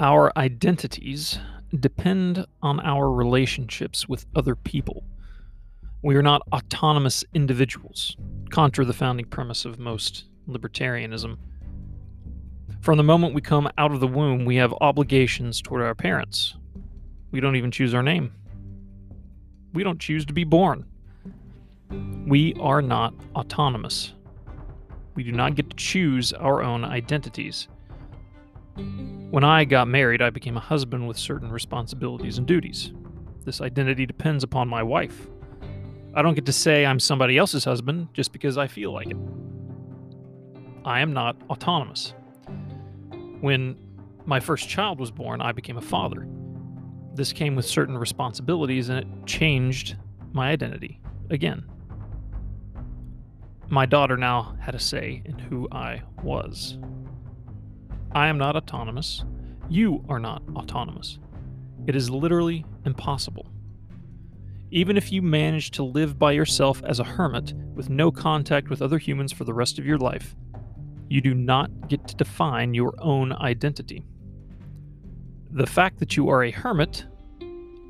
Our identities depend on our relationships with other people. We are not autonomous individuals, contra the founding premise of most libertarianism. From the moment we come out of the womb, we have obligations toward our parents. We don't even choose our name. We don't choose to be born. We are not autonomous. We do not get to choose our own identities. When I got married, I became a husband with certain responsibilities and duties. This identity depends upon my wife. I don't get to say I'm somebody else's husband just because I feel like it. I am not autonomous. When my first child was born, I became a father. This came with certain responsibilities and it changed my identity again. My daughter now had a say in who I was. I am not autonomous. You are not autonomous. It is literally impossible. Even if you manage to live by yourself as a hermit with no contact with other humans for the rest of your life, you do not get to define your own identity. The fact that you are a hermit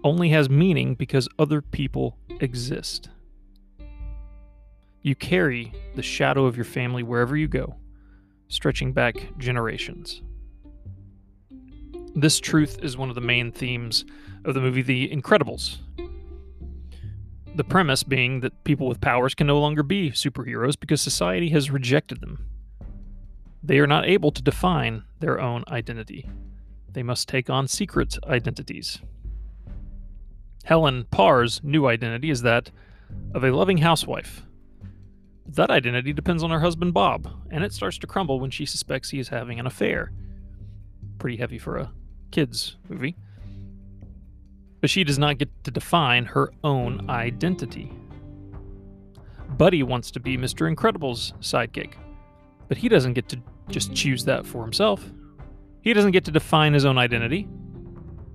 only has meaning because other people exist. You carry the shadow of your family wherever you go, stretching back generations. This truth is one of the main themes of the movie The Incredibles. The premise being that people with powers can no longer be superheroes because society has rejected them. They are not able to define their own identity. They must take on secret identities. Helen Parr's new identity is that of a loving housewife. That identity depends on her husband Bob, and it starts to crumble when she suspects he is having an affair. Pretty heavy for a kids movie. But she does not get to define her own identity. Buddy wants to be Mr. Incredible's sidekick, but he doesn't get to just choose that for himself. He doesn't get to define his own identity.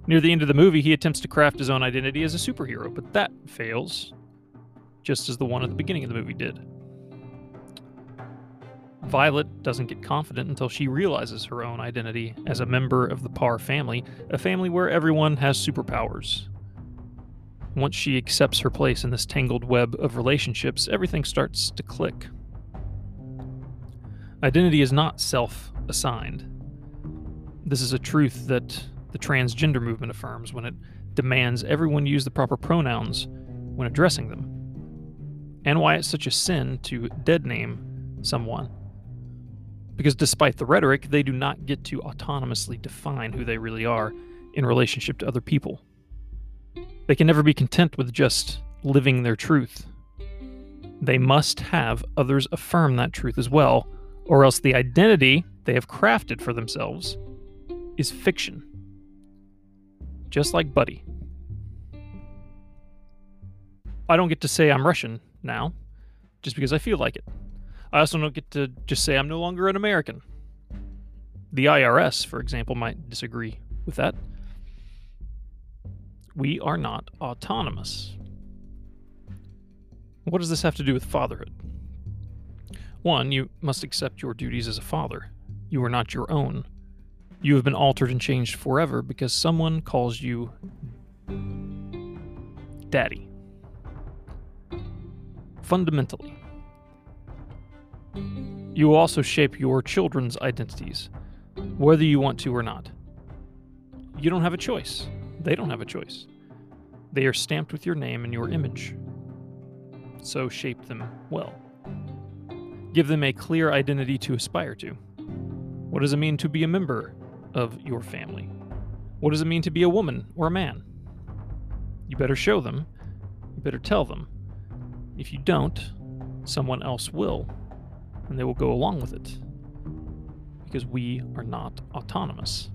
Near the end of the movie, he attempts to craft his own identity as a superhero, but that fails, just as the one at the beginning of the movie did. Violet doesn't get confident until she realizes her own identity as a member of the Parr family, a family where everyone has superpowers. Once she accepts her place in this tangled web of relationships, everything starts to click. Identity is not self assigned. This is a truth that the transgender movement affirms when it demands everyone use the proper pronouns when addressing them, and why it's such a sin to dead name someone. Because despite the rhetoric, they do not get to autonomously define who they really are in relationship to other people. They can never be content with just living their truth. They must have others affirm that truth as well, or else the identity they have crafted for themselves is fiction just like Buddy. I don't get to say I'm Russian now, just because I feel like it. I also don't get to just say I'm no longer an American. The IRS, for example, might disagree with that. We are not autonomous. What does this have to do with fatherhood? One, you must accept your duties as a father. You are not your own. You have been altered and changed forever because someone calls you daddy. Fundamentally, you will also shape your children's identities, whether you want to or not. You don't have a choice. They don't have a choice. They are stamped with your name and your image. So shape them well. Give them a clear identity to aspire to. What does it mean to be a member of your family. What does it mean to be a woman or a man? You better show them. You better tell them. If you don't, someone else will, and they will go along with it. Because we are not autonomous.